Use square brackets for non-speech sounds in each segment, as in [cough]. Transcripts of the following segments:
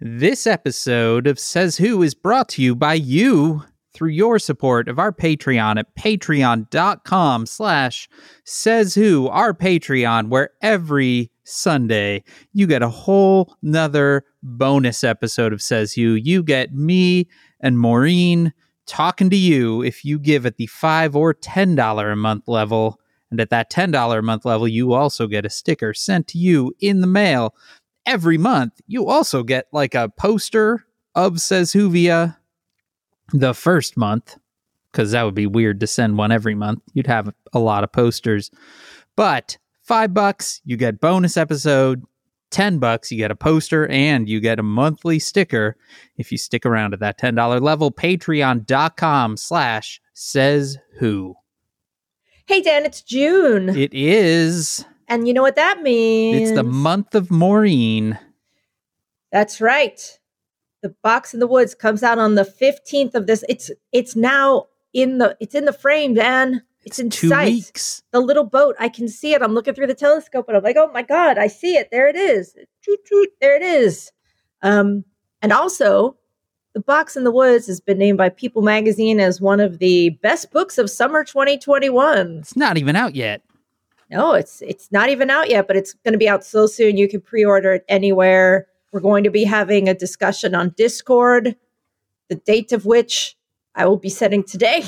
This episode of Says Who is brought to you by you through your support of our Patreon at patreon.com slash says who, our Patreon, where every Sunday you get a whole nother bonus episode of Says Who. You get me and Maureen talking to you if you give at the five or ten dollar a month level. And at that $10 a month level, you also get a sticker sent to you in the mail every month. You also get like a poster of Says Who the first month, because that would be weird to send one every month. You'd have a lot of posters. But five bucks, you get bonus episode. 10 bucks, you get a poster and you get a monthly sticker if you stick around at that $10 level. Patreon.com slash says who. Hey, Dan, it's June. It is. And you know what that means? It's the month of Maureen. That's right. The Box in the Woods comes out on the 15th of this. It's it's now in the it's in the frame, Dan. It's in Two sight. weeks. The little boat. I can see it. I'm looking through the telescope and I'm like, oh my God, I see it. There it is. Toot, toot, there it is. Um, and also, The Box in the Woods has been named by People magazine as one of the best books of summer 2021. It's not even out yet. No, it's it's not even out yet, but it's going to be out so soon. You can pre-order it anywhere. We're going to be having a discussion on Discord, the date of which I will be setting today.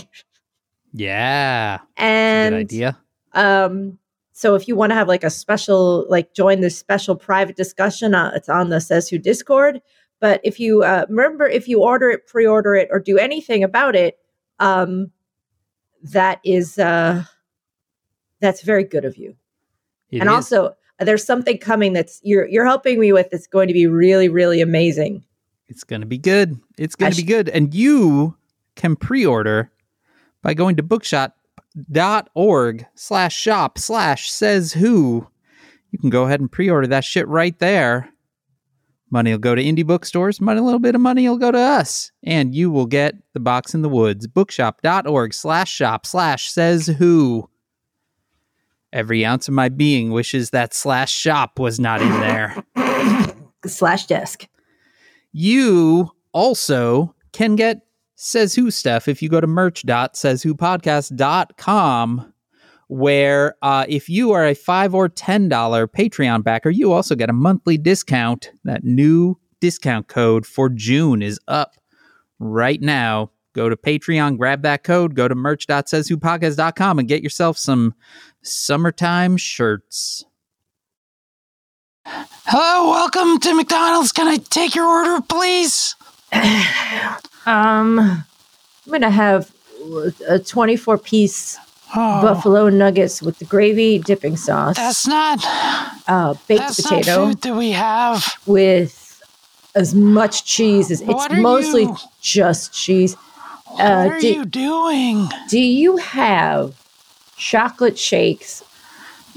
Yeah. And Good idea. um, so if you want to have like a special, like join this special private discussion, uh, it's on the Says Who Discord. But if you uh, remember, if you order it, pre-order it, or do anything about it, um, that is uh, that's very good of you. It and is. also, there's something coming that's you're you're helping me with. That's going to be really really amazing. It's going to be good. It's going to be good. And you can pre-order by going to bookshop.org slash shop slash says who. You can go ahead and pre-order that shit right there. Money will go to indie bookstores. Money, a little bit of money will go to us. And you will get the box in the woods. Bookshop.org slash shop slash says who. Every ounce of my being wishes that slash shop was not in there. [laughs] Slash desk. You also can get Says Who stuff if you go to merch.sayswhopodcast.com, where uh, if you are a five or ten dollar Patreon backer, you also get a monthly discount. That new discount code for June is up right now. Go to Patreon, grab that code, go to merch.sayswhopodcast.com and get yourself some summertime shirts. Hello, welcome to McDonald's. Can I take your order, please? [sighs] Um, I'm gonna have a 24 piece Oh, buffalo nuggets with the gravy dipping sauce, That's not. uh, baked That's potato not food that we have. with as much cheese as it's What are mostly you- just cheese. What Uh, are do- you doing? Do you have chocolate shakes,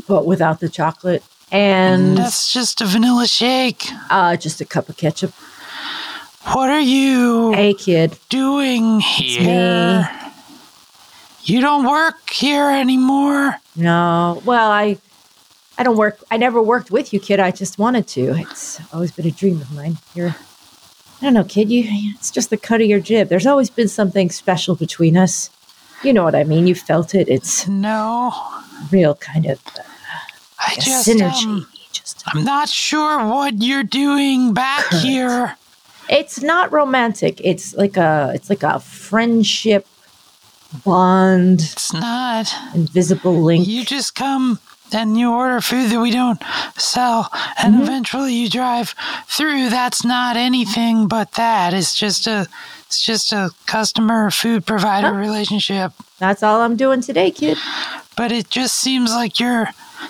but without the chocolate, and That's just a vanilla shake. uh, just a cup of ketchup? What are you Hey, kid, doing here? You don't work here anymore. No, well, I, I don't work. I never worked with you, kid. I just wanted to. It's always been a dream of mine. You're, I don't know, kid. You, it's just the cut of your jib. There's always been something special between us. You know what I mean. You felt it. It's No, real kind of uh, I just. synergy. Um, just, I'm not sure what you're doing back Correct. here. it's not romantic. It's like a, it's like a friendship bond, It's not. invisible link. You just come and you order food that we don't sell, and Mm-hmm. eventually you drive through. That's not anything but that. It's just a, it's just a customer food provider relationship. That's all I'm doing today, kid. But it just seems like you're.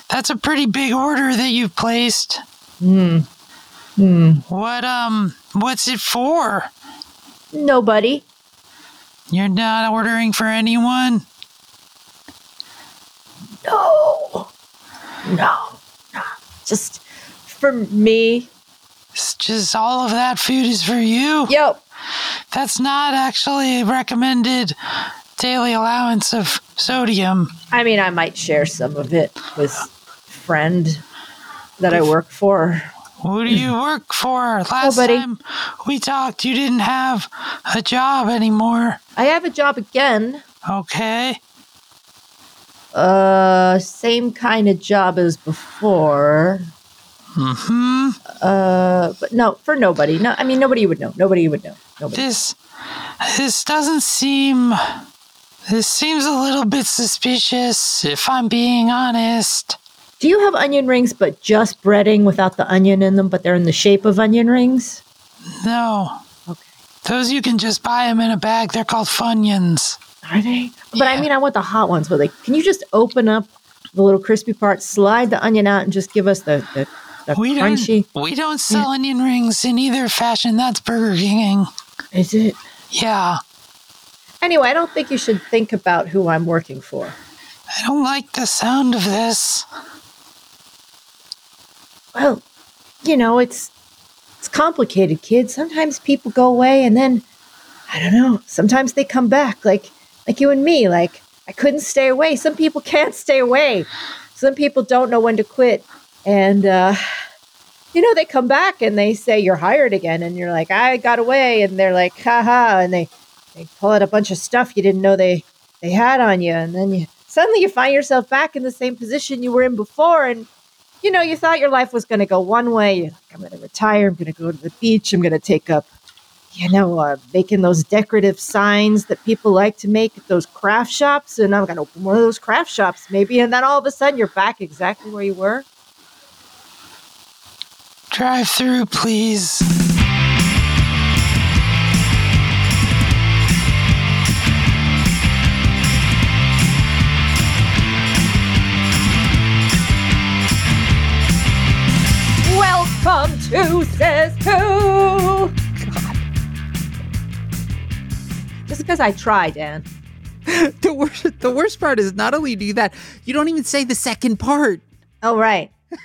That's a pretty big order that you've placed. Hmm. Hmm. What um, what's it for? Nobody. You're not ordering for anyone. No. No. No. Just for me. It's just all of that food is for you. Yep. That's not actually a recommended daily allowance of sodium. I mean, I might share some of it with friend that I work for. Who do you work for? Last Nobody. time we talked, you didn't have a job anymore. I have a job again. Okay. Uh, same kind of job as before. Hmm. Uh, but no, for nobody. No, I mean nobody would know. Nobody would know. Nobody. This this doesn't seem this seems a little bit suspicious if I'm being honest. Do you have onion rings, but just breading without the onion in them, but they're in the shape of onion rings? No. Okay. Those you can just buy them in a bag. They're called Funyuns. Are they? But I mean, I want the hot ones. But like, can you just open up the little crispy part, slide the onion out, and just give us the the, the We crunchy? don't we don't sell onion rings in either fashion. That's Burger King. Is it? Yeah. Anyway, I don't think you should think about who I'm working for. I don't like the sound of this. Well, you know, it's it's complicated, kids. Sometimes people go away and then I don't know, sometimes they come back like like you and me, like I couldn't stay away. Some people can't stay away. Some people don't know when to quit. And uh you know, they come back and they say you're hired again and you're like, I got away and they're like, haha, and they they pull out a bunch of stuff you didn't know they they had on you and then you suddenly you find yourself back in the same position you were in before and you know, you thought your life was going to go one way. You're like, I'm going to retire. I'm going to go to the beach. I'm going to take up, you know, uh, making those decorative signs that people like to make at those craft shops. And I'm going to open one of those craft shops, maybe. And then all of a sudden, you're back exactly where you were. Drive through, please. Welcome to Says Who. Because I try, Dan. [laughs] the worst the worst part is not only do you that, you don't even say the second part. Oh, right. [laughs]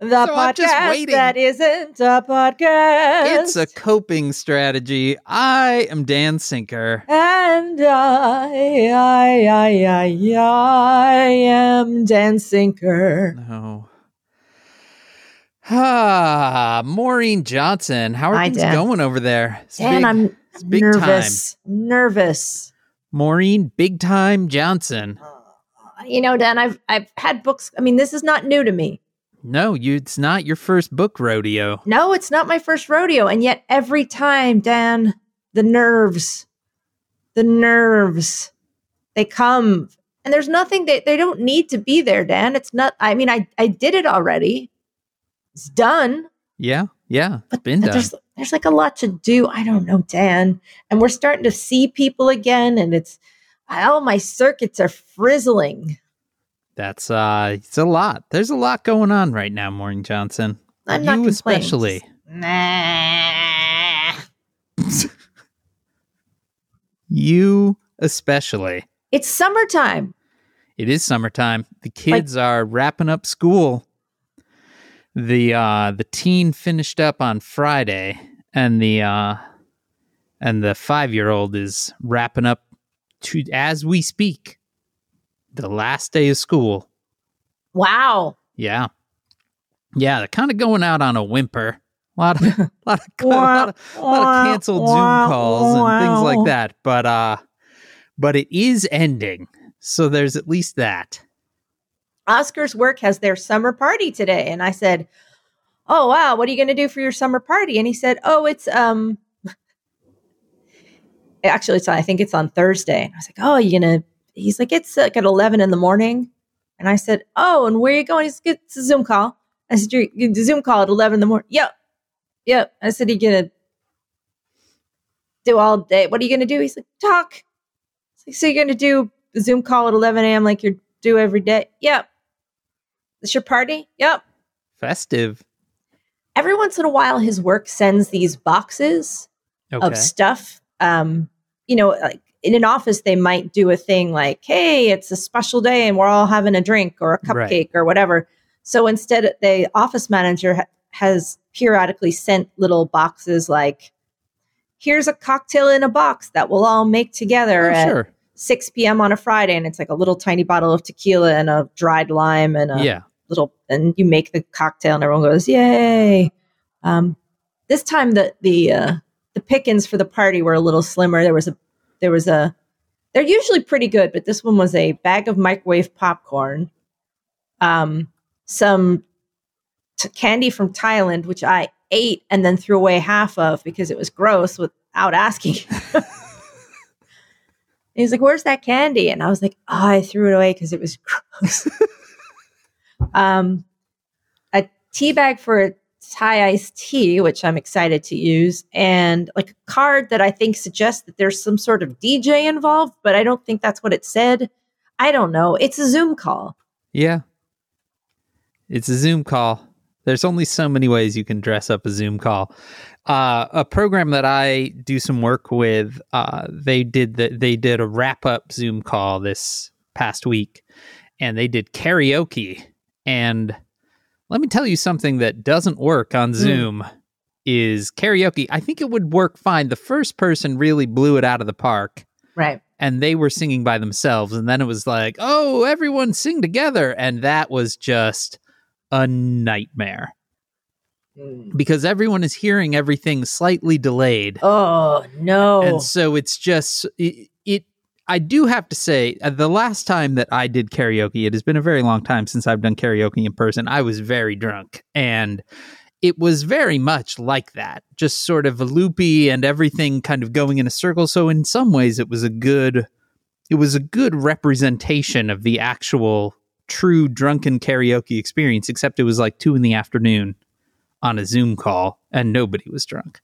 The So podcast that isn't a podcast. It's a coping strategy. I am Dan Sinker. And I, I, I, I, I am Dan Sinker. No. Ah, [sighs] Maureen Johnson. How are Hi, things Dan. going over there? It's Dan, big- I'm big nervous. Nervous. Maureen Big Time Johnson. Uh, you know, Dan, I've I've had books. I mean, this is not new to me. No, you it's not your first book rodeo. No, it's not my first rodeo, and yet every time, Dan, the nerves, the nerves, they come, and there's nothing that they don't need to be there, Dan. It's not. I mean, I I did it already. It's done. Yeah, yeah. It's been But done. there's there's like a lot to do. I don't know, Dan. And we're starting to see people again, and it's all my circuits are frizzling. That's uh it's a lot. There's a lot going on right now, Maureen Johnson. I'm you not complaining. especially. Nah. You especially. It's summertime. It is summertime. The kids are wrapping up school. The uh the teen finished up on Friday and the uh and the 5-year-old is wrapping up to as we speak. The last day of school. Wow. Yeah. Yeah, they're kind of going out on a whimper. A [laughs] [laughs] [laughs] lot of lot of, a lot of, a lot of canceled Zoom calls and things like that. But uh but it is ending. So there's at least that. Oscar's work has their summer party today. And I said, Oh wow, what are you gonna do for your summer party? And he said, Oh, it's um [laughs] actually it's I think it's on Thursday. And I was like, Oh, you gonna he's like, It's like at eleven in the morning. And I said, Oh, and where are you going? He's like, it's a Zoom call. I said, You're Zoom call at eleven in the morning. Yep. Yep. I said, you gonna do all day? What are you gonna do? He's like, talk. Like, so you're gonna do a Zoom call at eleven AM like you do every day? Yep. It's your party? Yep. Festive. Every once in a while, his work sends these boxes Okay. of stuff. Um, you know, like in an office, they might do a thing like, hey, it's a special day and we're all having a drink or a Right. cupcake or whatever. So instead, the office manager ha- has periodically sent little boxes like, here's a cocktail in a box that we'll all make together Oh, at sure. 6 p.m. on a Friday. And it's like a little tiny bottle of tequila and a dried lime and a Yeah. Little, and you make the cocktail, and everyone goes, "Yay!" Um, this time, the the uh, the pickings for the party were a little slimmer. There was a there was a they're usually pretty good, but this one was a bag of microwave popcorn, um, some t- candy from Thailand, which I ate and then threw away half of because it was gross without asking. [laughs] he's like, "Where's that candy?" And I was like, "Oh, I threw it away because it was [laughs] gross." Um, a tea bag for a Thai iced tea, which I'm excited to use, and like a card that I think suggests that there's some sort of DJ involved, but I don't think that's what it said. I don't know. It's a Zoom call. Yeah. It's a Zoom call. There's only so many ways you can dress up a Zoom call. Uh, a program that I do some work with, uh, they did the, they did a wrap up Zoom call this past week, and they did karaoke. And let me tell you something that doesn't work on hmm. Zoom is karaoke. I think it would work fine. The first person really blew it out of the park Right. and they were singing by themselves and then it was like oh everyone sing together and that was just a nightmare hmm. because everyone is hearing everything slightly delayed Oh no. and so it's just it i do have to say uh, the last time that i did karaoke it has been a very long time since i've done karaoke in person. I was very drunk and it was very much like that just sort of loopy and everything kind of going in a circle. So in some ways it was a good it was a good representation of the actual true drunken karaoke experience except it was like two in the afternoon on a zoom call and nobody was drunk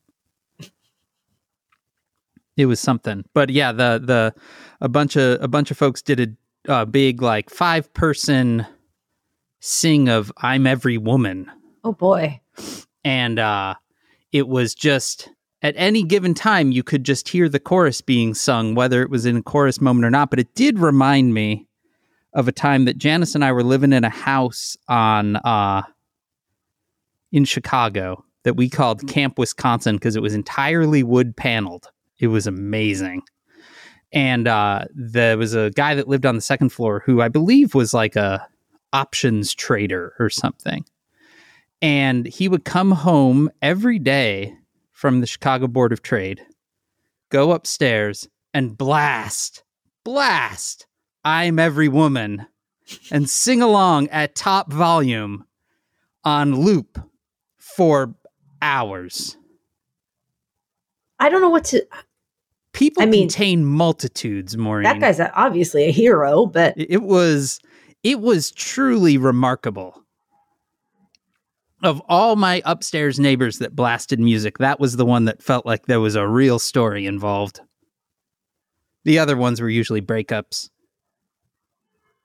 it was something but yeah the the a bunch of a bunch of folks did a, a big like five person sing of i'm every woman oh boy. and uh it was just at any given time you could just hear the chorus being sung whether it was in a chorus moment or not but it did remind me of a time that Janice and I were living in a house on uh in Chicago that we called Camp Wisconsin because it was entirely wood paneled. It was amazing. And uh there was a guy that lived on the second floor who I believe was like a options trader or something and he would come home every day from the Chicago Board of Trade, go upstairs and blast, blast, I'm every woman, and sing along at top volume on loop for hours. I don't know what to. People I mean, contain multitudes, Maureen. That guy's obviously a hero, but it was it was truly remarkable of all my upstairs neighbors that blasted music that was the one that felt like there was a real story involved the other ones were usually breakups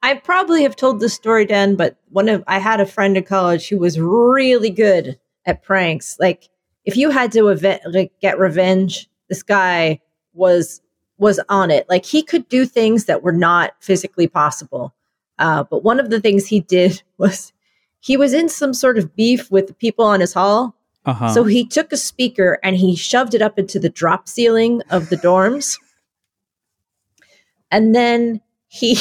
I probably have told this story, Dan. But one of I had a friend in college who was really good at pranks. Like if you had to event, like get revenge, this guy was was on it. Like he could do things that were not physically possible. Uh, but one of the things he did [laughs] was he was in some sort of beef with the people on his hall. uh-huh So he took a speaker and he shoved it up into the drop ceiling of the dorms. And then he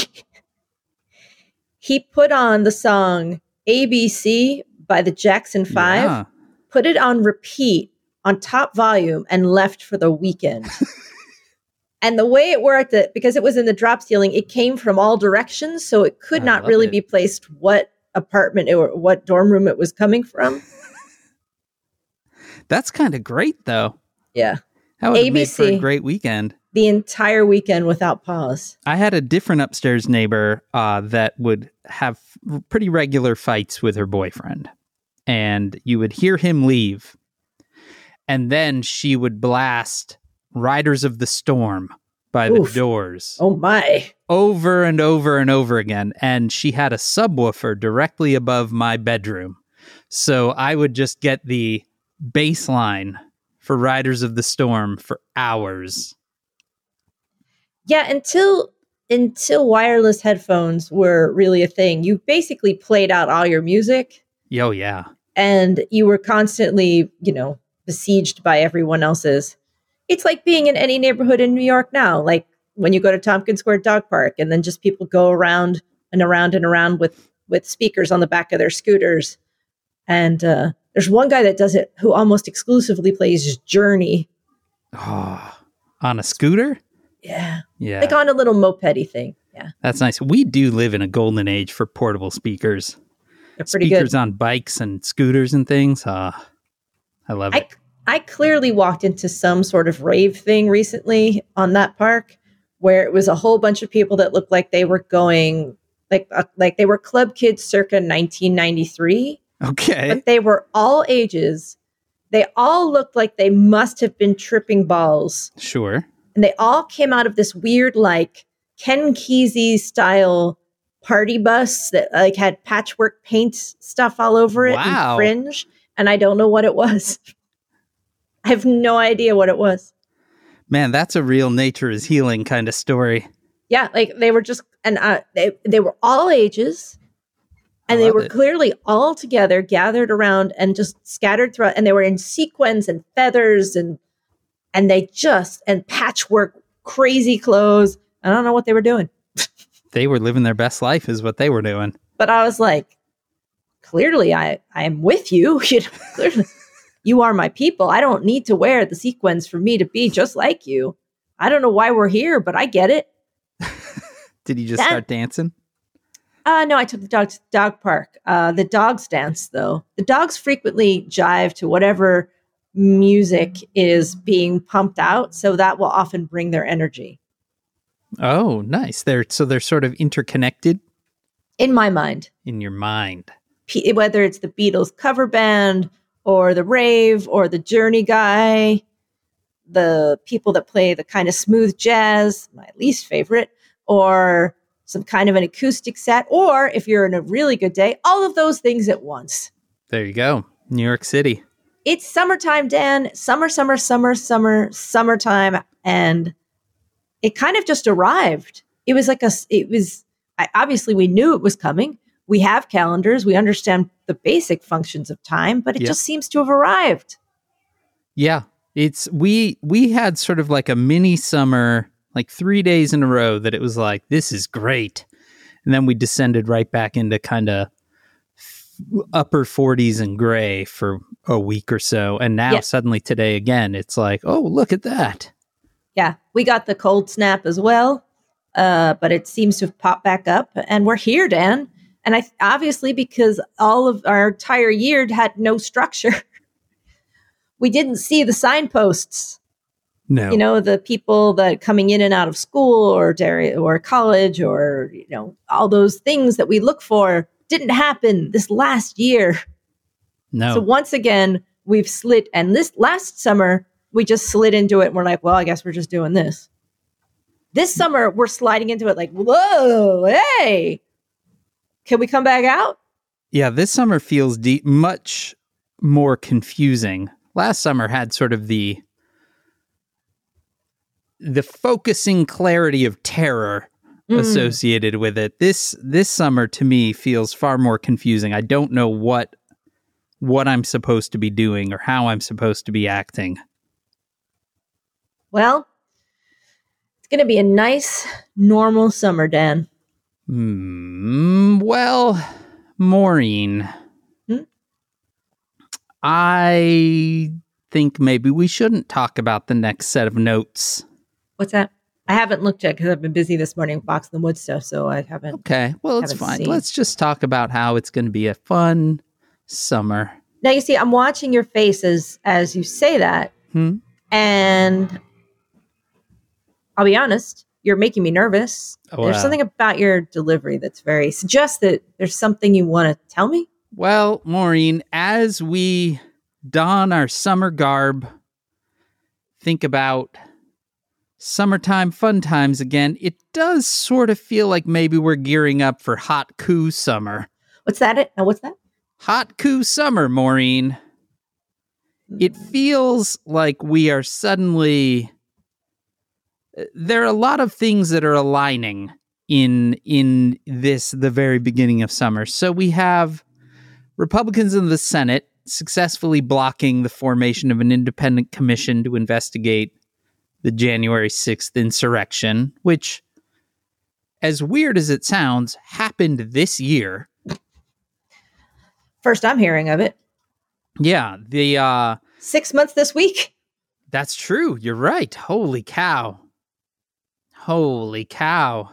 [laughs] he put on the song ABC by the Jackson 5, Yeah. Put it on repeat on top volume and left for the weekend. [laughs] and the way it worked it because it was in the drop ceiling, it came from all directions, so it could I not really it. be placed what apartment or what dorm room it was coming from. [laughs] that's kind of great though Yeah. that would have made for a ABC. great weekend The entire weekend without pause. I had a different upstairs neighbor uh, that would have pretty regular fights with her boyfriend. And you would hear him leave. And then she would blast Riders of the Storm by the doors Oh my. over and over and over again. And she had a subwoofer directly above my bedroom. So I would just get the bass line for Riders of the Storm for hours. Yeah, until until wireless headphones were really a thing, you basically played out all your music Yo, yeah. And you were constantly, you know, besieged by everyone else's. It's like being in any neighborhood in New York now, like when you go to Tompkins Square Dog Park and then just people go around and around and around with with speakers on the back of their scooters. And uh, there's one guy that does it who almost exclusively plays Journey. Oh, on a scooter? Yeah. Yeah. Like on a little mopedy thing. Yeah. That's nice. We do live in a golden age for portable speakers. Pretty speakers good. on bikes and scooters and things. Ah, I love I, it. I clearly walked into some sort of rave thing recently on that park where it was a whole bunch of people that looked like they were going like uh, like they were club kids circa 1993 Okay. but they were all ages they all looked like they must have been tripping balls Sure. and they all came out of this weird like ken kesey style party bus that like had patchwork paint stuff all over it Wow. and fringe and i don't know what it was [laughs] i have no idea what it was Man, that's a real nature is healing kind of story. yeah like they were just and uh, they, they were all ages and they were it. clearly all together gathered around and just scattered throughout and they were in sequins and feathers and and they just and patchwork crazy clothes i don't know what they were doing They were living their best life, is what they were doing. but i was like clearly i i am with you [laughs] you know, clearly you are my people i don't need to wear the sequins for me to be just like you i don't know why we're here but i get it [laughs] Did you just That- start dancing? Uh, no, I took the dog to the dog park. Uh, the dogs dance though. The dogs frequently jive to whatever music is being pumped out, so that will often bring their energy. Oh, nice. They're so they're sort of interconnected In my mind, in your mind. P- whether it's the Beatles cover band or the rave or the Journey guy, the people that play the kind of smooth jazz, my least favorite, or some kind of an acoustic set, or if you're in a really good day, all of those things at once. There you go. New York City. it's summertime, Dan. Summer, summer, summer, summer, summertime, and it kind of just arrived. It was like a. It was I, obviously we knew it was coming. We have calendars. We understand the basic functions of time, but it Yeah. just seems to have arrived. Yeah. It's we we had sort of like a mini summer, like 3 days in a row that it was like this is great. And then we descended right back into kind of upper 40s and gray for a week or so. And now Yeah. suddenly today again, it's like, "Oh, look at that." Yeah, we got the cold snap as well, uh, but it seems to have popped back up, and we're here, Dan. And I obviously because all of our entire year had no structure, [laughs] we didn't see the signposts. No. you know the people that coming in and out of school or dairy or college or you know all those things that we look for didn't happen this last year no. so once again we've slid and this last summer we just slid into it and we're like well i guess we're just doing this this summer we're sliding into it like whoa hey can we come back out Yeah, this summer feels de- much more confusing. Last summer had sort of the the focusing clarity of terror Mm. associated with it. This this summer to me feels far more confusing. I don't know what what I'm supposed to be doing or how I'm supposed to be acting. Well it's going to be a nice normal summer dan Hmm, well, Maureen, Hmm? I think maybe we shouldn't talk about the next set of notes. What's that? I haven't looked yet because I've been busy this morning Box in the Woods stuff, so I haven't. Okay, well, it's fine. seen. Let's just talk about how it's going to be a fun summer. Now you see, I'm watching your face as as you say that, Hmm? and I'll be honest, you're making me nervous. Oh, There's wow. something about your delivery that's very suggests that there's something you want to tell me. Well, Maureen, as we don our summer garb, think about summertime fun times again, it does sort of feel like maybe we're gearing up for hot coup summer. What's that? It? Now, what's that? Hot coup summer, Maureen. It hmm. feels like we are suddenly there are a lot of things that are aligning in in this the very beginning of summer. So we have Republicans in the Senate successfully blocking the formation of an independent commission to investigate the January 6th insurrection, which as weird as it sounds happened this year. First I'm hearing of it. Yeah, the uh Six months this week. that's true. You're right. Holy cow. Holy cow.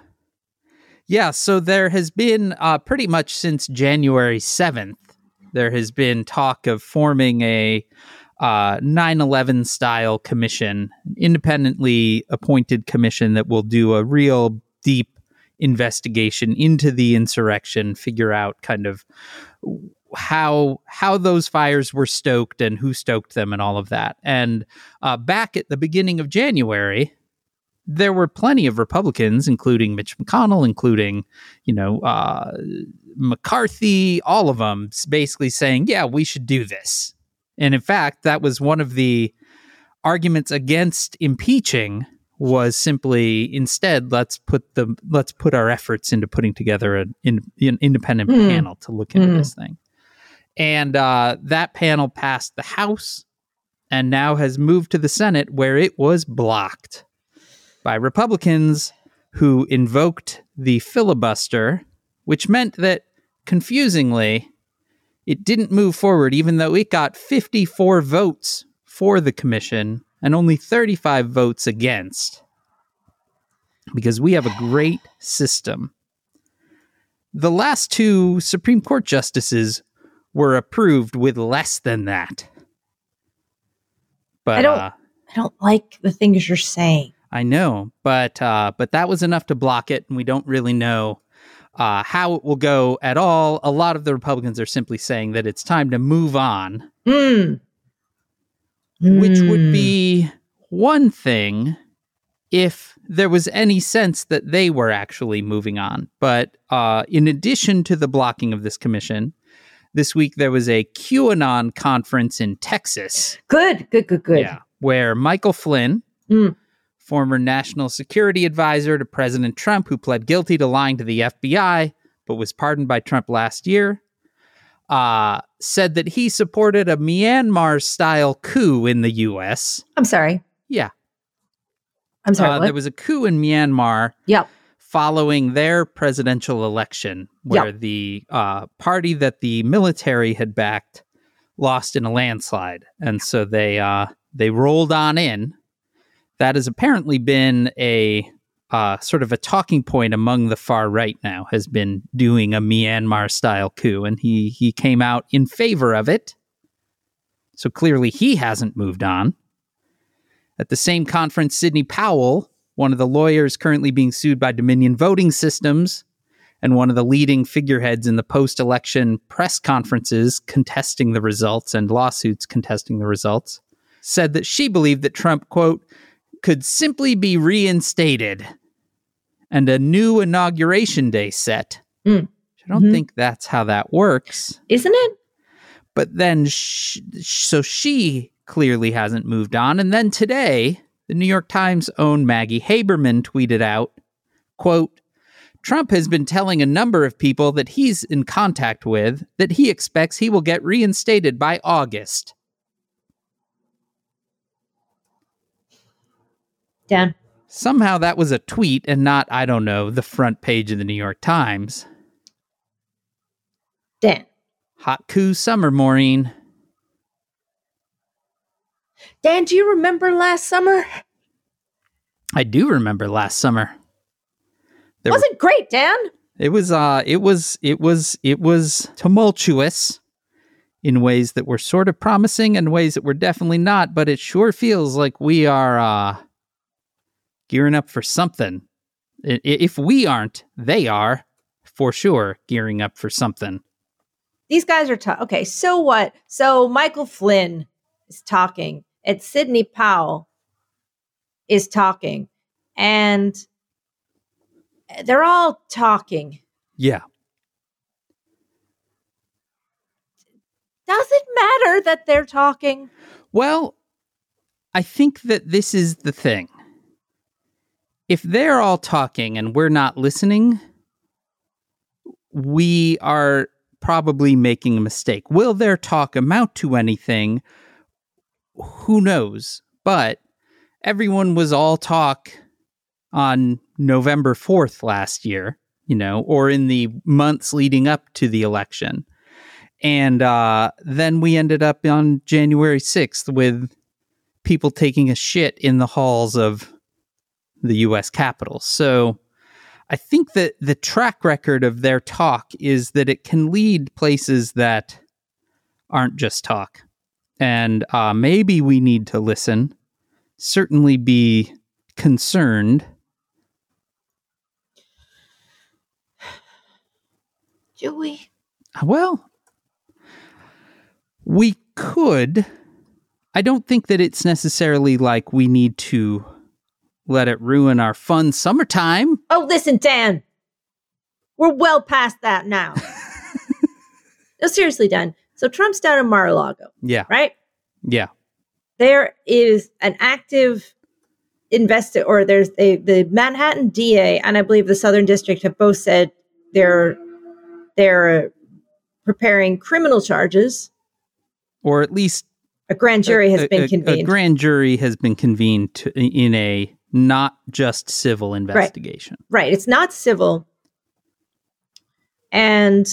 Yeah, so there has been uh pretty much since January 7th there has been talk of forming a uh 9/11 style commission, independently appointed commission that will do a real deep investigation into the insurrection, figure out kind of how how those fires were stoked and who stoked them and all of that. And uh, back at the beginning of January, there were plenty of Republicans, including Mitch McConnell, including you know uh, McCarthy, all of them, basically saying, "Yeah, we should do this." And in fact, that was one of the arguments against impeaching was simply instead let's put the let's put our efforts into putting together an, in, an independent Hmm. panel to look into Hmm. this thing and uh, that panel passed the house and now has moved to the senate where it was blocked by republicans who invoked the filibuster which meant that confusingly it didn't move forward even though it got 54 votes for the commission and only 35 votes against because we have a great system. The last two Supreme Court justices were approved with less than that. But I don't- uh, I don't like the things you're saying. I know, but uh, but that was enough to block it, and we don't really know uh, how it will go at all. A lot of the Republicans are simply saying that it's time to move on, Hmm. which Hmm. would be one thing if there was any sense that they were actually moving on. But uh, in addition to the blocking of this commission, this week there was a QAnon conference in Texas. good, good, good, good. Yeah, where Michael Flynn, Mm. Former national security advisor to President Trump, who pled guilty to lying to the FBI but was pardoned by Trump last year, uh, said that he supported a Myanmar style coup in the U.S. I'm sorry. Yeah. I'm sorry. Uh, there was a coup in Myanmar yep. following their presidential election, where Yeah. the uh, party that the military had backed lost in a landslide, and so they uh, they rolled on in. That has apparently been a uh, sort of a talking point among the far right now. Has been doing a Myanmar style coup, and he he came out in favor of it. So clearly, he hasn't moved on. At the same conference, Sidney Powell, one of the lawyers currently being sued by Dominion Voting Systems, and one of the leading figureheads in the post election press conferences contesting the results and lawsuits contesting the results, said that she believed that Trump, quote, could simply be reinstated and a new inauguration day set. Mm. I don't Mhm. think that's how that works. Isn't it? But then, sh- so she clearly hasn't moved on. And then today, the New York Times' own Maggie Haberman tweeted out, quote, Trump has been telling a number of people that he's in contact with that he expects he will get reinstated by August. Dan. Somehow that was a tweet and not, I don't know, the front page of the New York Times. Dan. Hot coup summer, Maureen. Dan, do you remember last summer? I do remember last summer. There Wasn't great, Dan. It was uh it was it was it was tumultuous in ways that were sort of promising and ways that were definitely not, but it sure feels like we are uh gearing up for something. If we aren't, they are for sure gearing up for something. These guys are tough. Okay, so what? So Michael Flynn is talking, and Sidney Powell is talking, and they're all talking. Yeah. Does it matter that they're talking? Well, I think that this is the thing. If they're all talking and we're not listening, we are probably making a mistake. Will their talk amount to anything? Who knows? But everyone was all talk on November 4th last year, you know, or in the months leading up to the election. And uh, then we ended up on January 6th with people taking a shit in the halls of the US Capitol. So I think that the track record of their talk is that it can lead places that aren't just talk. And uh, maybe we need to listen, certainly be concerned. Joey. Well, we could. I don't think that it's necessarily like we need to let it ruin our fun summertime. Oh, listen, Dan. We're well past that now. [laughs] no, seriously, Dan. So Trump's down in Mar-a-Lago, Yeah. right? Yeah. There is an active investor, or there's a, the Manhattan DA and I believe the Southern District have both said they're they're preparing criminal charges. Or at least A grand jury has a- been a- convened. A grand jury has been convened to, in a not just civil investigation. Right. It's not civil. And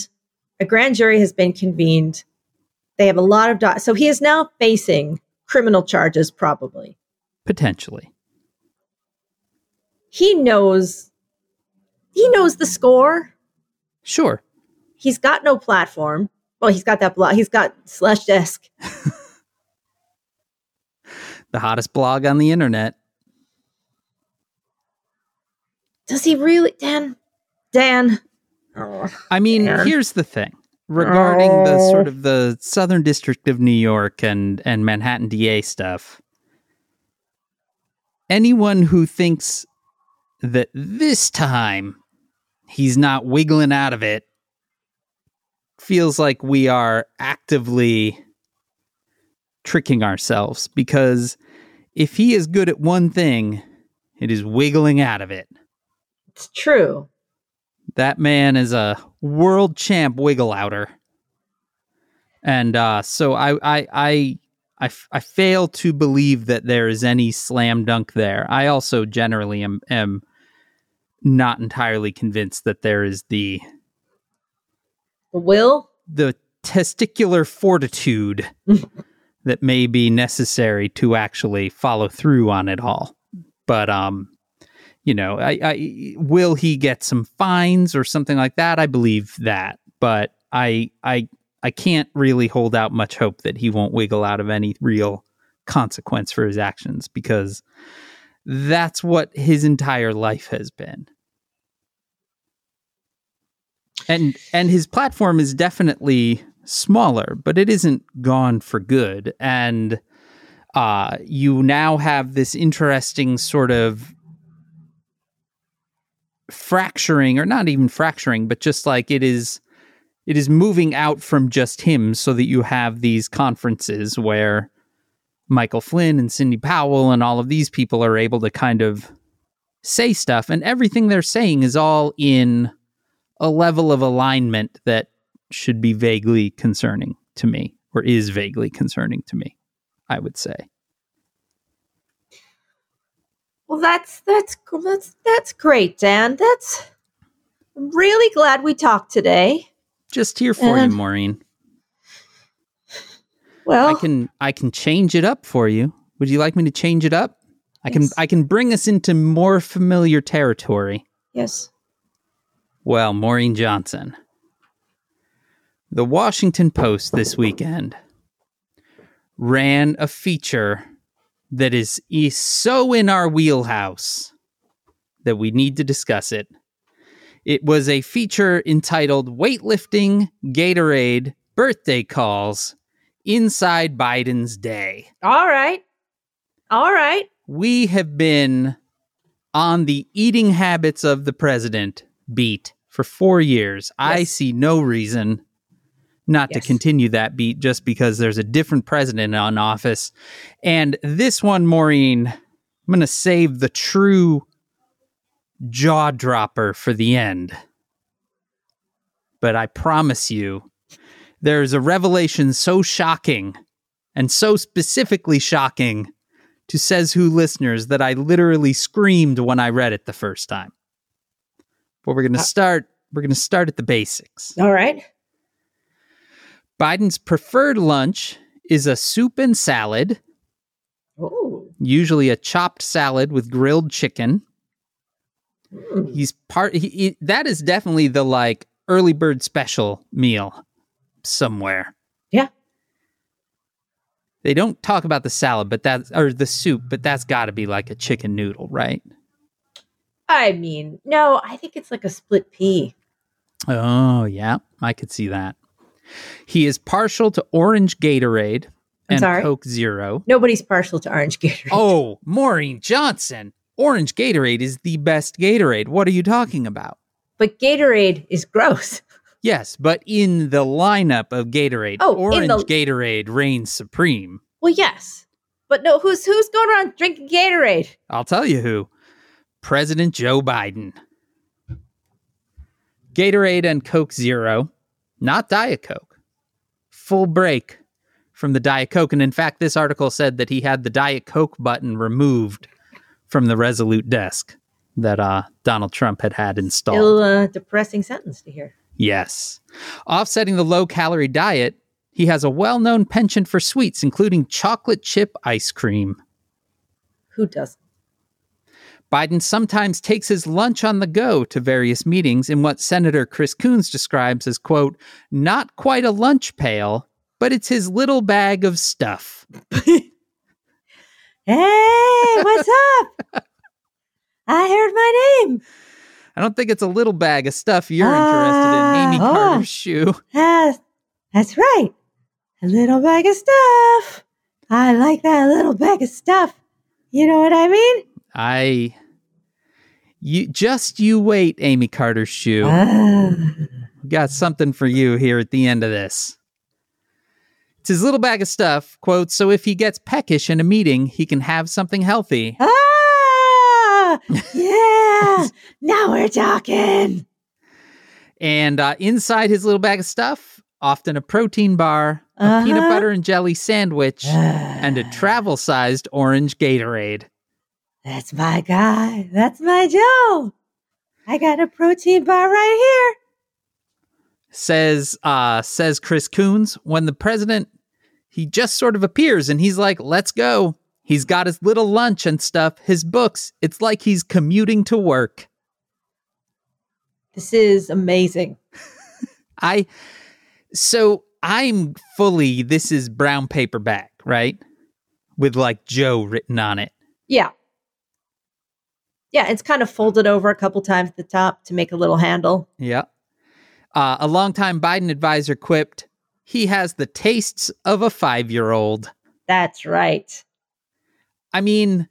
a grand jury has been convened. They have a lot of doc- so he is now facing criminal charges probably. Potentially. He knows he knows the score. Sure. He's got no platform. Well, he's got that blog. He's got slash desk. [laughs] The hottest blog on the internet. Does he really Dan? Dan. I mean, Man. here's the thing regarding the Oh. sort of the Southern District of New York and and Manhattan DA stuff. Anyone who thinks that this time he's not wiggling out of it feels like we are actively tricking ourselves because if he is good at one thing, it is wiggling out of it. It's true. That man is a world champ wiggle outer. And uh, so I fail to believe that there is any slam dunk there. I also generally am, am not entirely convinced that there is the The will. the testicular fortitude [laughs] that may be necessary to actually follow through on it all. But um, you know, I, I will he get some fines or something like that? I believe that, but I I I can't really hold out much hope that he won't wiggle out of any real consequence for his actions because that's what his entire life has been. And and his platform is definitely smaller, but it isn't gone for good. And uh, you now have this interesting sort of fracturing, or not even fracturing, but just like it is it is moving out from just him so that you have these conferences where Michael Flynn and Sidney Powell and all of these people are able to kind of say stuff and everything they're saying is all in a level of alignment that should be vaguely concerning to me or is vaguely concerning to me i would say Well, that's that's that's that's great, Dan. That's I'm really glad we talked today. just here for And- you maureen Well, i can i can change it up for you would you like me to change it up i can i can bring us into more familiar territory yes. Well, Maureen Johnson. The Washington Post this weekend ran a feature that is, so in our wheelhouse that we need to discuss it. It was a feature entitled Weightlifting Gatorade Birthday Calls Inside Biden's Day All right. All right. we have been on the eating habits of the president beat for four years. I see no reason not to continue that beat just because there's a different president on office. And this one, Maureen, I'm going to save the true jaw dropper for the end. But I promise you, there's a revelation so shocking and so specifically shocking to Says Who listeners that I literally screamed when I read it the first time. But we're going to Uh, start we're going to start at the basics. All right. Biden's preferred lunch is a soup and salad, Oh. usually a chopped salad with grilled chicken. Mm. He's part he, he- that is definitely the like early bird special meal somewhere. Yeah. They don't talk about the salad, but that's or the soup, but that's got to be like a chicken noodle, right? I mean, no, I think it's like a split pea. Oh, yeah, I could see that. He is partial to orange Gatorade and? Coke Zero. Nobody's partial to orange Gatorade. Oh, Maureen Johnson. Orange Gatorade is the best Gatorade. What are you talking about? But Gatorade is gross. Yes, but in the lineup of Gatorade, Oh, orange the- Gatorade reigns supreme. Well, yes. But no, who's who's going around drinking Gatorade? I'll tell you who. President Joe Biden. Gatorade and Coke Zero, not Diet Coke. Full break from the Diet Coke. And in fact, this article said that he had the Diet Coke button removed from the Resolute desk that uh, Donald Trump had had installed. Still a depressing sentence to hear. Yes. Offsetting the low calorie diet, he has a well known penchant for sweets, including chocolate chip ice cream. Who doesn't? Biden sometimes takes his lunch on the go to various meetings in what Senator Chris Coons describes as, quote, not quite a lunch pail, but it's his little bag of stuff. [laughs] Hey, what's up? I heard my name. I don't think it's a little bag of stuff you're Ah, interested in, Amy oh. Carter's shoe. That's, that's right. A little bag of stuff. I like that little bag of stuff. You know what I mean? I. You just you wait, Amy Carter's shoe. Ah. got something for you here at the end of this. It's his little bag of stuff, quote, so if he gets peckish in a meeting, he can have something healthy. Ah, yeah. [laughs] now we're talking. And uh, inside his little bag of stuff, often a protein bar, a peanut Uh-huh. butter and jelly sandwich, and a [sighs] travel sized orange Gatorade. That's my guy. That's my Joe. I got a protein bar right here. Says uh says Chris Coons, when the president he just sort of appears and he's like, let's go. He's got his little lunch and stuff, his books. It's like he's commuting to work. This is amazing. [laughs] I so I'm fully this is brown paperback, right? With like Joe written on it. Yeah. Yeah, it's kind of folded over a couple times at the top to make a little handle. Yeah. Uh, a longtime Biden advisor quipped, he has the tastes of a five year old. That's right. I mean,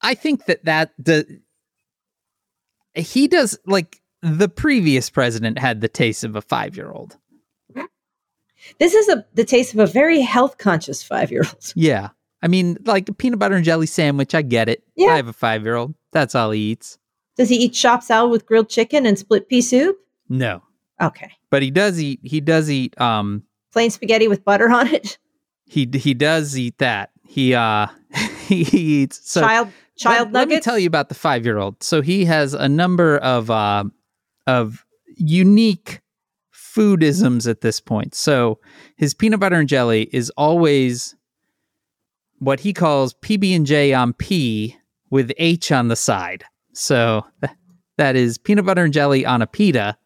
I think that that the he does like the previous president had the taste of a five year old. This is a, the taste of a very health conscious five year old. Yeah. I mean, like a peanut butter and jelly sandwich, I get it. Yeah. I have a five year old. That's all he eats. Does he eat shop salad with grilled chicken and split pea soup? No. Okay. But he does eat he does eat um Plain spaghetti with butter on it. he he does eat that. He uh [laughs] he eats so child child let, nuggets. Let me tell you about the five year old. So he has a number of uh, of unique foodisms at this point. So his peanut butter and jelly is always what he calls PB and J on P with H on the side. So that is peanut butter and jelly on a pita.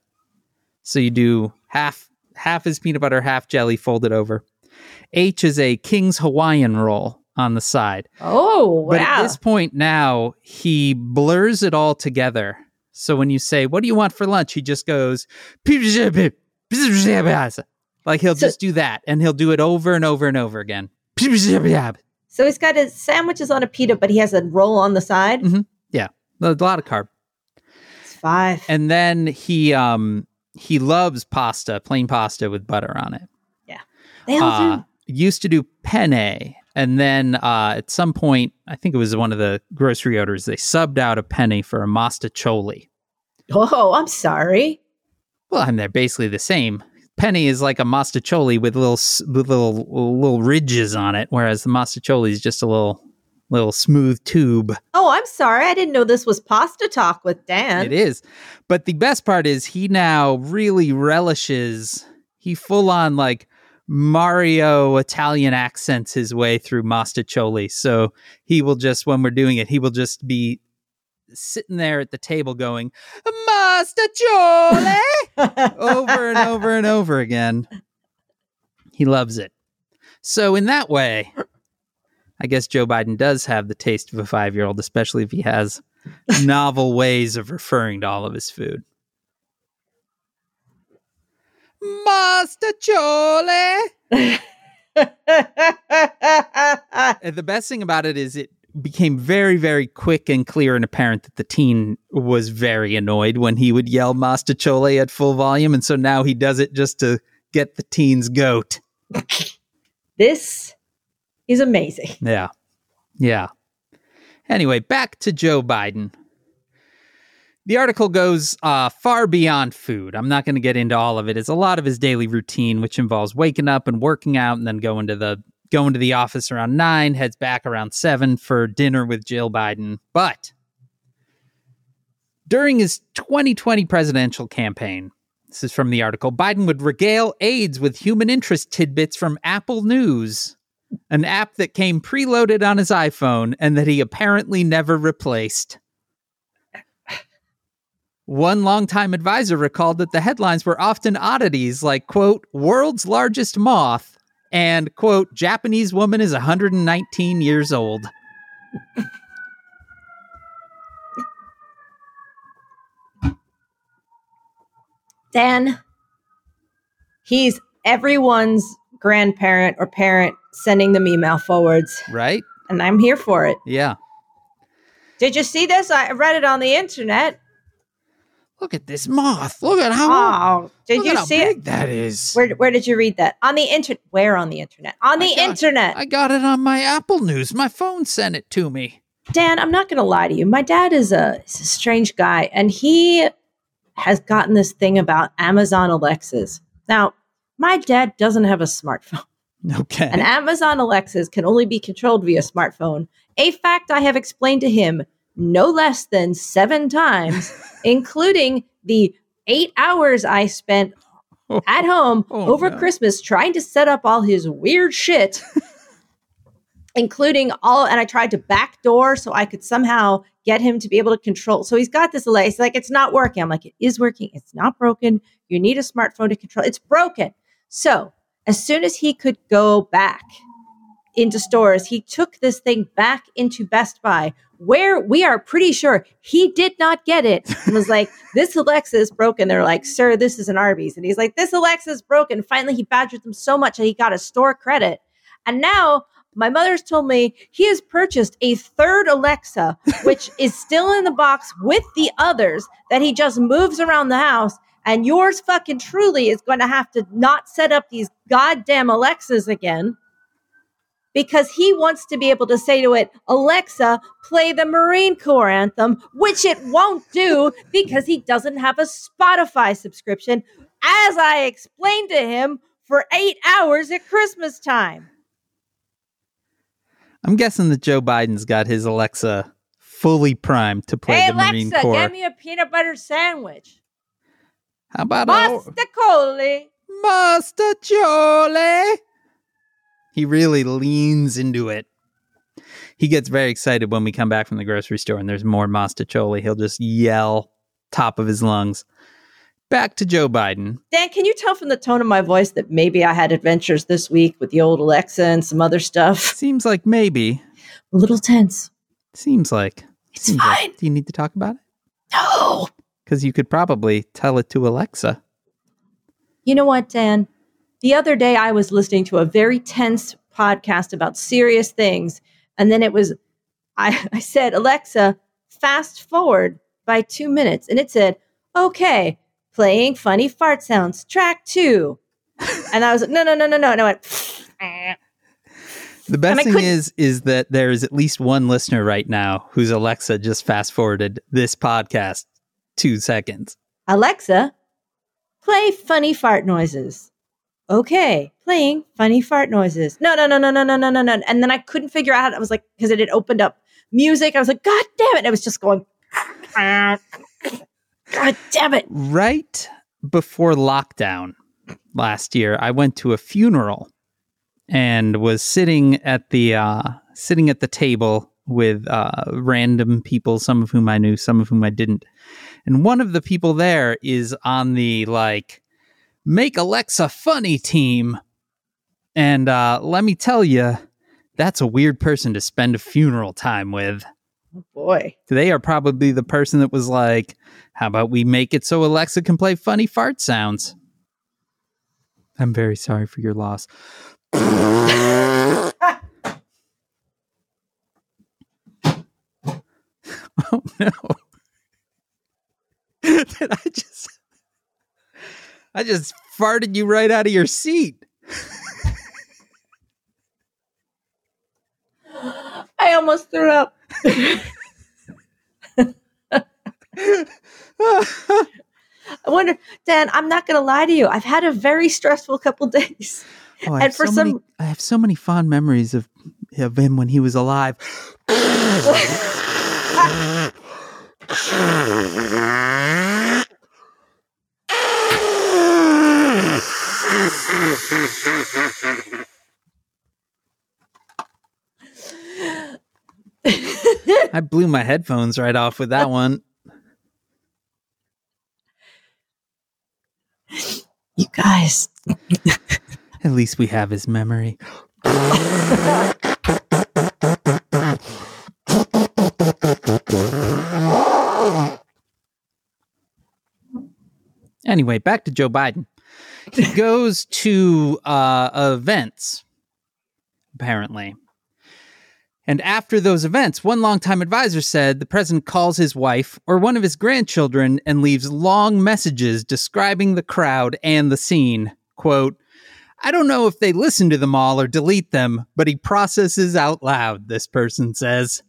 So you do half half is peanut butter, half jelly folded over. H is a King's Hawaiian roll on the side. Oh, But wow. at this point now, he blurs it all together. So when you say, "What do you want for lunch?" he just goes, like he'll just do that, and he'll do it over and over and over again. So he's got his sandwiches on a pita, but he has a roll on the side. Mhm. A lot of carb, It's five. and then he um he loves pasta, plain pasta with butter on it. Yeah, they all Uh, do. used to do penne, and then uh, at some point, I think it was one of the grocery orders, they subbed out a penne for a mostaccioli. Oh, I'm sorry. Well, I mean, they're basically the same. Penne is like a mostaccioli with little with little little ridges on it, whereas the mostaccioli is just a little little smooth tube. Oh, I'm sorry. I didn't know this was pasta talk with Dan. It is, but the best part is he now really relishes. He full on like Mario Italian accents his way through Mastacholi. So he will just, when we're doing it, he will just be sitting there at the table going, Mastacholi! over and [laughs] over and over again. He loves it. So, in that way, I guess Joe Biden does have the taste of a five year old, especially if he has novel ways of referring to all of his food. Master. [laughs] And the best thing about it is it became very, very quick and clear and apparent that the teen was very annoyed when he would yell Master Chole at full volume. And so now he does it just to get the teen's goat. [laughs] this is amazing. Yeah. Yeah. Anyway, back to Joe Biden. The article goes uh, far beyond food. I'm not going to get into all of it. It's a lot of his daily routine, which involves waking up and working out, and then going to the going to the office around nine, heads back around seven for dinner with Jill Biden. But during his 2020 presidential campaign, this is from the article, Biden would regale aides with human interest tidbits from Apple News, an app that came preloaded on his iPhone and that he apparently never replaced. One longtime advisor recalled that the headlines were often oddities like, quote, world's largest moth and, quote, Japanese woman is 119 years old. Dan, he's everyone's grandparent or parent sending them email forwards, Right? and I'm here for it. Yeah. Did you see this? I read it on the internet. Look at this moth. Look at how, Oh, did you see big it? that is. Where, where did you read that? On the internet. Where on the internet? On the I got- internet. I got it on my Apple News. My phone sent it to me. Dan, I'm not going to lie to you. My dad is a, is a strange guy, and he has gotten this thing about Amazon Alexas. Now, my dad doesn't have a smartphone, Okay. and Amazon Alexas can only be controlled via smartphone. A fact I have explained to him no less than seven [laughs] times, including the eight hours I spent oh. at home Oh, over no. Christmas trying to set up all his weird shit, [laughs] including all, and I tried to backdoor so I could somehow get him to be able to control. So he's got this delay. He's like, it's not working. I'm like, it is working. It's not broken. You need a smartphone to control. It's broken. So as soon as he could go back into stores, he took this thing back into Best Buy, where we are pretty sure he did not get it and was like, [laughs] This Alexa is broken. They're like, Sir, this is an Arby's. And he's like, This Alexa is broken. Finally, he badgered them so much that he got a store credit. And now my mother's told me he has purchased a third Alexa, which [laughs] is still in the box with the others that he just moves around the house. And yours fucking truly is going to have to not set up these goddamn Alexas again because he wants to be able to say to it, Alexa, play the Marine Corps anthem, which it won't do because he doesn't have a Spotify subscription, as I explained to him for eight hours at Christmas time. I'm guessing that Joe Biden's got his Alexa fully primed to play hey, the Marine Alexa, Corps. get me a peanut butter sandwich. How about Master a Coley. Master Chole? He really leans into it. He gets very excited when we come back from the grocery store and there's more Master He'll just yell top of his lungs. Back to Joe Biden. Dan, can you tell from the tone of my voice that maybe I had adventures this week with the old Alexa and some other stuff? [laughs] Seems like maybe. A little tense. Seems like. It's Seems like- fine. Do you need to talk about it? No. Because you could probably tell it to Alexa. You know what, Dan? The other day I was listening to a very tense podcast about serious things. And then it was, I, [laughs] I said, Alexa, fast forward by two minutes. And it said, okay, playing funny fart sounds, track two. and I was like, no, no, no, no, no. And I went. The best thing is is that there is at least one listener right now whose Alexa just fast forwarded this podcast two seconds. Alexa, play funny fart noises. Okay, playing funny fart noises. No, no, no, no, no, no, no, no, no. And then I couldn't figure out. I was like, because it had opened up music. I was like, God damn it! It was just going. God damn it! Right before lockdown, last year. I went to a funeral and was sitting at the uh, sitting at the table with uh, random people, some of whom I knew, some of whom I didn't. And one of the people there is on the like make Alexa funny team. And uh, let me tell you, that's a weird person to spend a funeral time with. Oh boy. They are probably the person that was like, how about we make it so Alexa can play funny fart sounds? I'm very sorry for your loss. [laughs] oh no. [laughs] Did I just I just farted you right out of your seat. I almost threw up. [laughs] I wonder, Dan, I'm not going to lie to you. I've had a very stressful couple [laughs] days. Oh, I And have for so some- many, I have so many fond memories of of him when he was alive. [laughs] I blew my headphones right off with that one. You guys, At least we have his memory. Anyway, back to Joe Biden. He goes to uh, events, apparently. And after those events, one longtime advisor said the president calls his wife or one of his grandchildren and leaves long messages describing the crowd and the scene. Quote, I don't know if they listen to them all or delete them, but he processes out loud, this person says.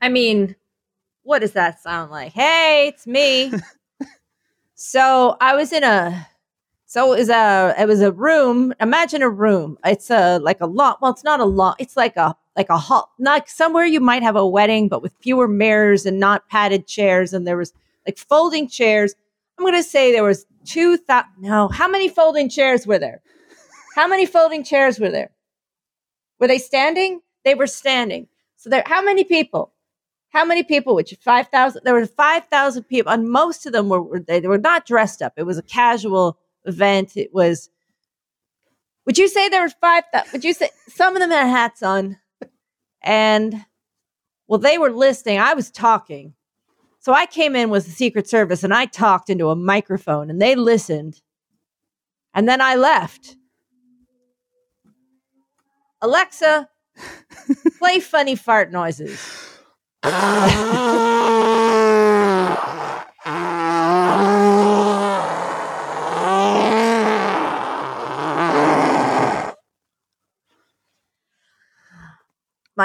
I mean, what does that sound like? Hey, it's me. [laughs] so I was in a, so it was a, it was a room. Imagine a room. It's a like a lot. Well, it's not a lot. It's like a like a hall, like somewhere you might have a wedding, but with fewer mirrors and not padded chairs. And there was like folding chairs. I'm gonna say there was two thousand. No, how many folding chairs were there? How many folding chairs were there? Were they standing? They were standing. So there, how many people? How many people? Which five thousand? There were five thousand people, and most of them were they were not dressed up. It was a casual event. It was. Would you say there were five? Would you say some of them had hats on? And well, they were listening. I was talking, so I came in with the Secret Service and I talked into a microphone, and they listened. And then I left. Alexa, play funny fart noises. [laughs]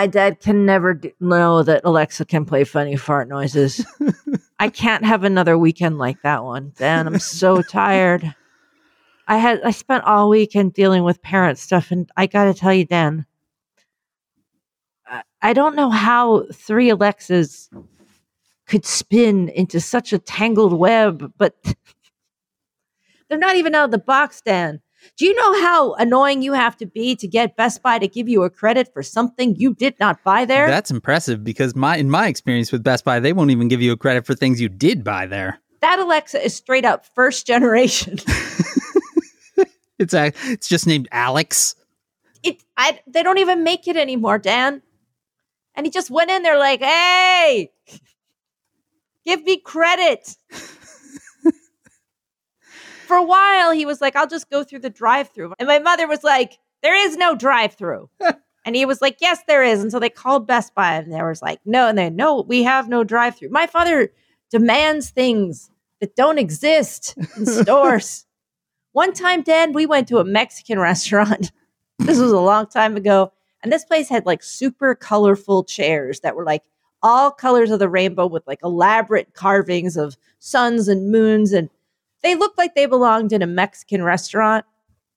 My dad can never know that Alexa can play funny fart noises. [laughs] I can't have another weekend like that one. Dan, I'm so [laughs] tired. I had I spent all weekend dealing with parent stuff, and I got to tell you, Dan, I- I don't know how three Alexas could spin into such a tangled web, but [laughs] they're not even out of the box, Dan. Do you know how annoying you have to be to get Best Buy to give you a credit for something you did not buy there? That's impressive because my in my experience with Best Buy, they won't even give you a credit for things you did buy there. that Alexa is straight up first generation. [laughs] It's a, it's just named Alex. it I they don't even make it anymore, Dan. And he just went in there like, "Hey, give me credit." [laughs] For a while, he was like, "I'll just go through the drive-through," and my mother was like, "There is no drive-through," [laughs] and he was like, "Yes, there is." And so they called Best Buy, and they was like, "No," and they, "No, we have no drive-through." My father demands things that don't exist in [laughs] stores. One time, Dan, we went to a Mexican restaurant. [laughs] this was a long time ago. And this place had like super colorful chairs that were like all colors of the rainbow with like elaborate carvings of suns and moons. And they looked like they belonged in a Mexican restaurant.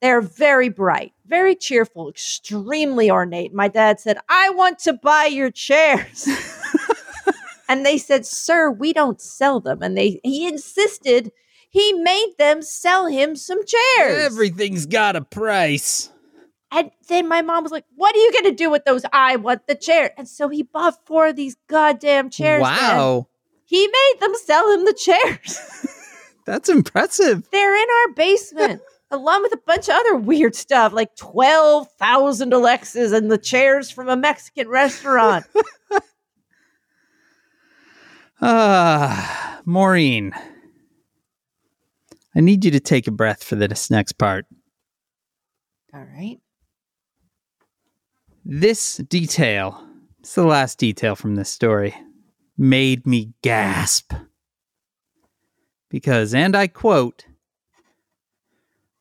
They're very bright, very cheerful, extremely ornate. My dad said, I want to buy your chairs. [laughs] and they said, Sir, we don't sell them. And they he insisted he made them sell him some chairs. Everything's got a price. And then my mom was like, What are you going to do with those? I want the chair. And so he bought four of these goddamn chairs. Wow. He made them sell him the chairs. [laughs] That's impressive. They're in our basement, [laughs] along with a bunch of other weird stuff, like 12,000 Alexas and the chairs from a Mexican restaurant. [laughs] Ah, Maureen. I need you to take a breath for this next part. All right. This detail, it's the last detail from this story, made me gasp. Because, and I quote,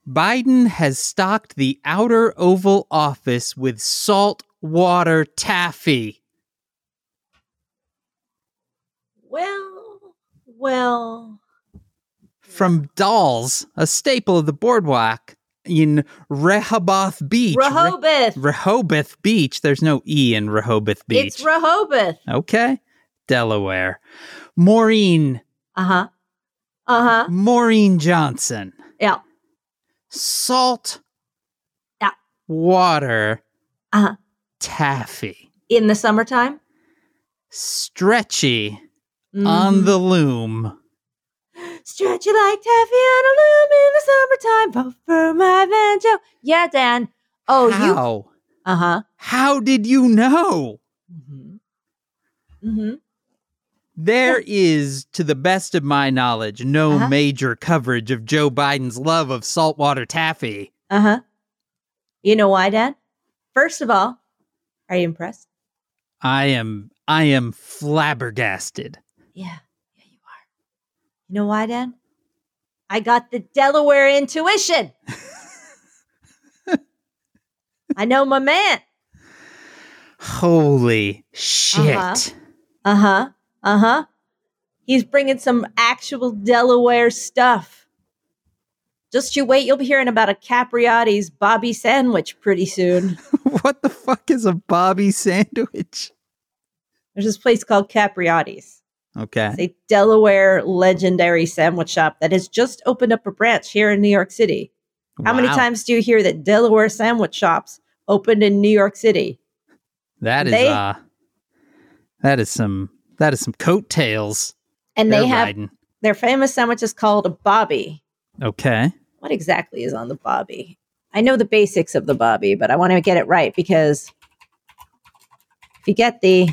Biden has stocked the outer Oval Office with salt water taffy. Well, well. From Dolle's, a staple of the boardwalk in Rehoboth Beach. Re- Rehoboth. Rehoboth Beach. There's no E in Rehoboth Beach. It's Rehoboth. okay. Delaware. Maureen. Uh huh. Uh huh. Maureen Johnson. Yeah. Salt. Yeah. Water. Uh huh. Taffy. In the summertime? Stretchy on Mhm. the loom. Stretchy like taffy on a loom in the summertime. Vote for my banjo. Yeah, Dan. Oh, you. Uh huh. How did you know? Mm-hmm. Mm-hmm. There is, to the best of my knowledge, no Uh-huh. major coverage of Joe Biden's love of saltwater taffy. Uh huh. You know why, Dan? First of all, are you impressed? I am I am flabbergasted. Yeah. Yeah, you are. You know why, Dan? I got the Delaware intuition. [laughs] I know my man. Holy shit. Uh-huh. Uh huh. Uh huh. He's bringing some actual Delaware stuff. Just you wait, you'll be hearing about a Capriotti's Bobby sandwich pretty soon. [laughs] what the fuck is a Bobby sandwich? There's this place called Capriotti's. Okay. It's a Delaware legendary sandwich shop that has just opened up a branch here in New York City. How many times do you hear that Delaware sandwich shops opened in New York City? That is they- uh that is some that is some coattails. And they have riding. their famous sandwich is called a Bobby. Okay. What exactly is on the Bobby? I know the basics of the Bobby, but I want to get it right because if you get the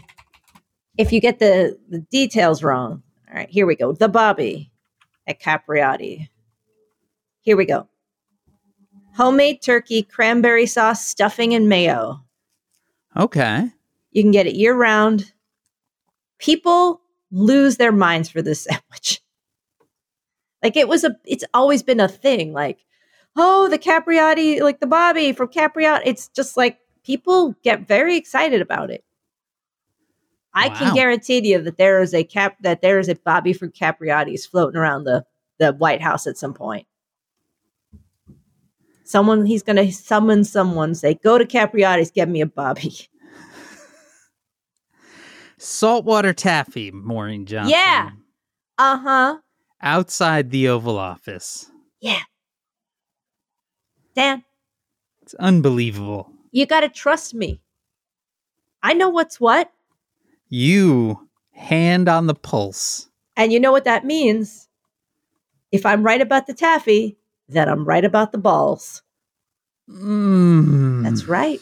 if you get the the details wrong, all right, here we go. The Bobby at Capriotti. Here we go. Homemade turkey, cranberry sauce, stuffing, and mayo. Okay. You can get it year round. People lose their minds for this [laughs] sandwich. Like it was a, it's always been a thing. Like, oh, the Capriotti, like the Bobby from Capriotti. It's just like people get very excited about it. I Wow. can guarantee you that there is a cap that there is a Bobby from Capriotti's floating around the the White House at some point. Someone he's going to summon someone, say, "Go to Capriotti's, get me a Bobby." [laughs] Saltwater taffy, Maureen Johnson. Yeah. Uh huh. Outside the Oval Office. Yeah. Dan, It's unbelievable. you got to trust me. I know what's what. You hand on the pulse. And you know what that means? If I'm right about the taffy, then I'm right about the balls. Mm. That's right.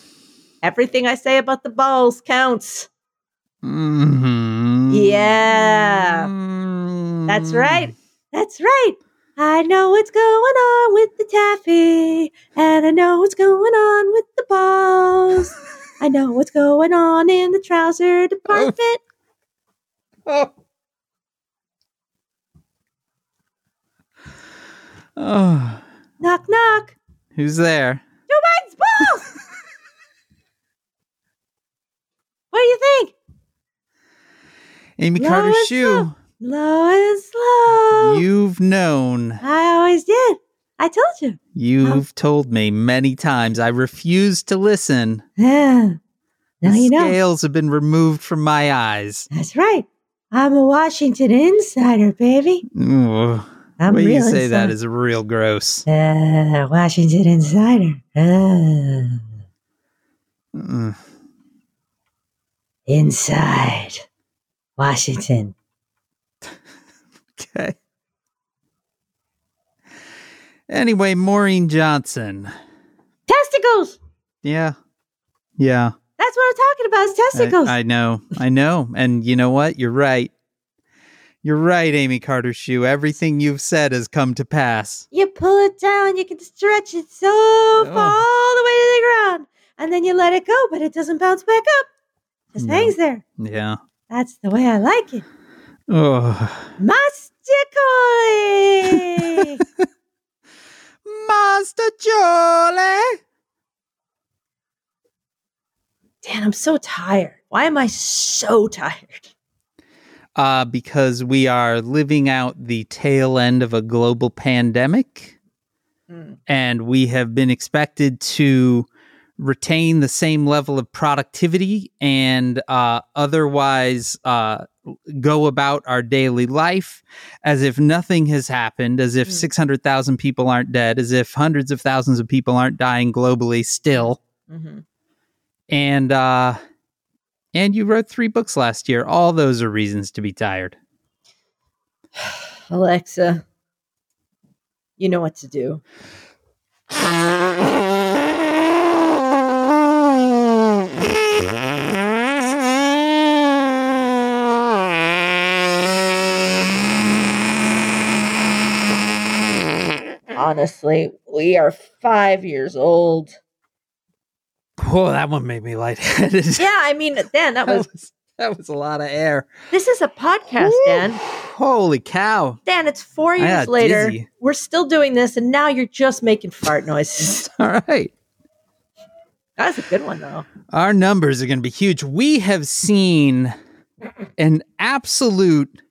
Everything I say about the balls counts. Mhm. Yeah. That's right. That's right. I know what's going on with the taffy, and I know what's going on with the balls. I know what's going on in the trouser department. Oh. [laughs] Oh, Knock, knock. who's there? Joe Biden's balls. [laughs] what do you think? Amy Low Carter Shoe. Low and slow. You've known. I always did. I told you. You've told me many times. I refuse to listen. Yeah. Now the you know. scales have been removed from my eyes. That's right. I'm a Washington insider, baby. Ooh. I'm way you say that inside. is real gross. Uh, Washington Insider. Uh, Mm. inside Washington. [laughs] Okay. Anyway, Maureen Johnson. Testicles. Yeah. Yeah. That's what I'm talking about. Is testicles. I, I know. I know. And you know what? You're right. You're right, Amy Carter Shoe. Everything you've said has come to pass. you pull it down, you can stretch it so Oh. far all the way to the ground, and then you let it go, but it doesn't bounce back up. Just No. hangs there. Yeah. That's the way I like it. Oh. Masticoli! [laughs] Master Jolie. Dan, I'm so tired. Why am I so tired? Uh, because we are living out the tail end of a global pandemic. Hmm. and we have been expected to retain the same level of productivity and uh, otherwise uh, go about our daily life as if nothing has happened, as if Mm. 600,000 people aren't dead, as if hundreds of thousands of people aren't dying globally still. Mm-hmm. And uh, and you wrote three books last year. All those are reasons to be tired. [sighs] Alexa, you know what to do. Honestly, we are five years old. Whoa, that one made me lightheaded. [laughs] Yeah, I mean, Dan, that that was was that was a lot of air. this is a podcast, Dan. Holy cow. Dan, it's four years later. dizzy. We're still doing this, and now you're just making fart noises. [laughs] All right. That's a good one, though. Our numbers are going to be huge. We have seen an absolute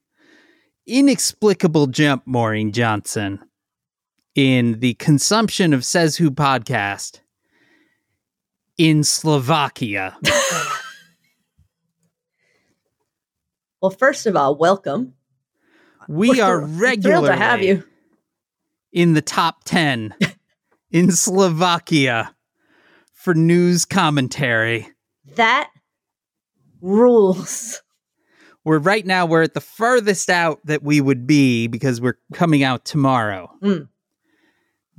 inexplicable jump, Maureen Johnson, in the consumption of Says Who podcast in Slovakia. [laughs] Well, first of all, welcome. We We're are thr- thrilled regularly to have you. in the top 10 [laughs] in Slovakia for news commentary. That rules. We're right now we're at the furthest out that we would be because we're coming out tomorrow. Mm.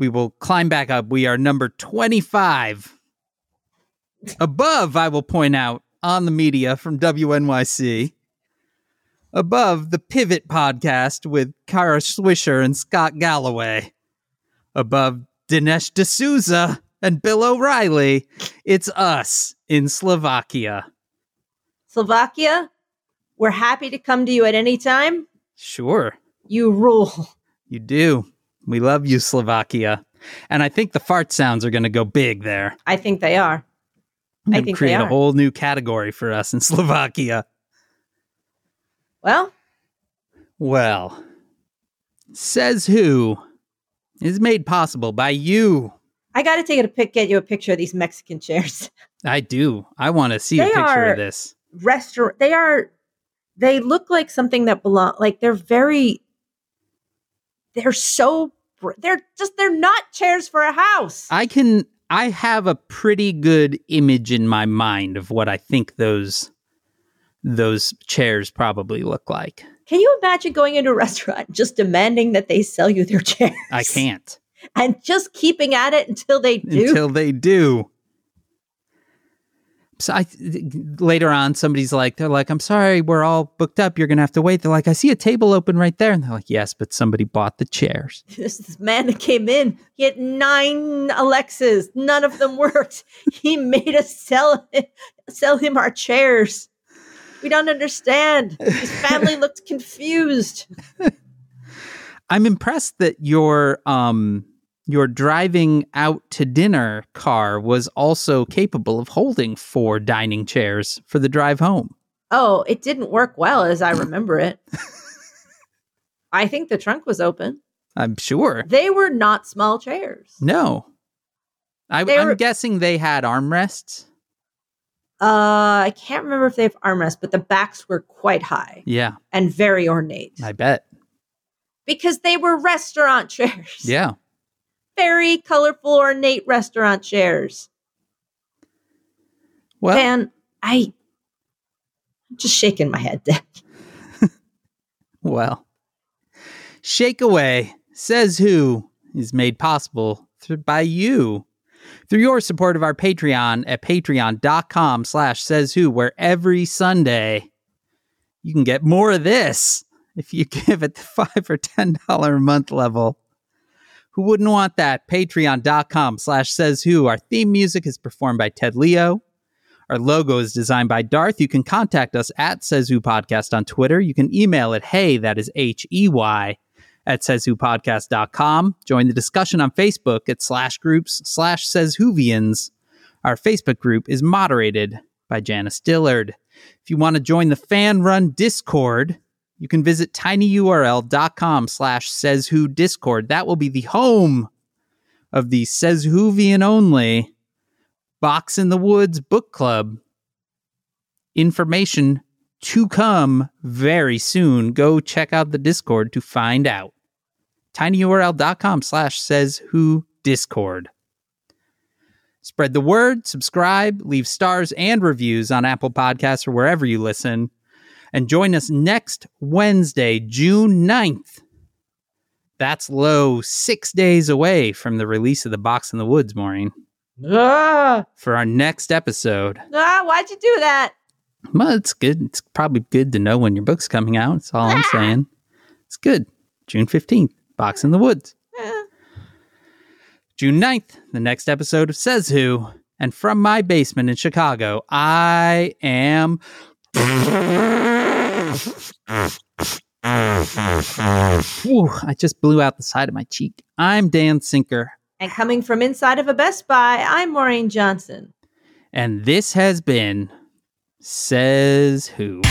We will climb back up. We are number 25. Above, I will point out, on the media from WNYC. Above the Pivot podcast with Kara Swisher and Scott Galloway. Above Dinesh D'Souza and Bill O'Reilly. It's us in Slovakia. Slovakia, we're happy to come to you at any time. Sure. You rule. You do. We love you, Slovakia. And I think the fart sounds are going to go big there. I think they are. I And think create they a whole new category for us in [laughs] Slovakia. Well, Well, says who is made possible by you. I got to take a pic, get you a picture of these Mexican chairs. [laughs] I do. I want to see a picture of this. Restaurant. They are. They look like something that belong. Like they're very. They're so they're just. They're not chairs for a house. I can. I have a pretty good image in my mind of what I think those those chairs probably look like. Can you imagine going into a [laughs] restaurant just demanding that they sell you their [laughs] chairs? I can't And just keeping at it until they do. until they do. So I later on, somebody's like, they're like, I'm sorry, we're all booked up. You're gonna have to wait. They're like, I see a table open right there, and they're like, yes, but somebody bought the chairs. [laughs] this, this man that came in, he had nine Alexas. None of them [laughs] worked. He made us sell sell him our chairs. We don't understand. His family looked confused. [laughs] I'm impressed that your um your driving out to dinner car was also capable of holding four dining chairs for the drive home. Oh, it didn't work well as I remember it. [laughs] I think the trunk was open. I'm sure. They were not small chairs. No. I, were- guessing they had armrests. Uh, I can't remember if they have armrests, but the backs were quite high Yeah, and very ornate. I bet. because they were restaurant [laughs] chairs. Yeah. Very colorful, ornate restaurant chairs. Well, and I, I'm just shaking my head. [laughs] well. Shake Away, says who, is made possible th- by you through your support of our Patreon at patreon.com slash says who, where every Sunday you can get more of this if you [laughs] give at the five or ten dollar a month level. Who wouldn't want that? Patreon.com slash says who. Our theme music is performed by Ted Leo. Our logo is designed by Darth. You can contact us at Says Who Podcast on Twitter. You can email it, hey, that is H E Y, at sayswhopodcast.com. Join the discussion on Facebook at slash groups slash says whovians. Our Facebook group is moderated by Janice Dillard. If you want to join the fan run Discord, you can visit tinyurl.com slash says who discord. That will be the home of the says whovian only Box in the Woods book club. Information to come very soon. Go check out the Discord to find out. tinyurl.com slash says who discord. Spread the word, subscribe, leave stars and reviews on Apple Podcasts or wherever you listen. And join us next Wednesday, June 9th. That's low six days away from the release of the Box in the Woods, Maureen, ah, for our next episode. ah, why'd you do that? Well, it's good. It's probably good to know when your book's coming out. That's all I'm saying. It's good. June 15th, Box in the Woods. Eh. June 9th, the next episode of Says Who. And from my basement in Chicago, I am. Whew, I just blew out the side of my cheek. I'm Dan Sinker, And coming from inside of a Best Buy, I'm Maureen Johnson. and this has been Says Who.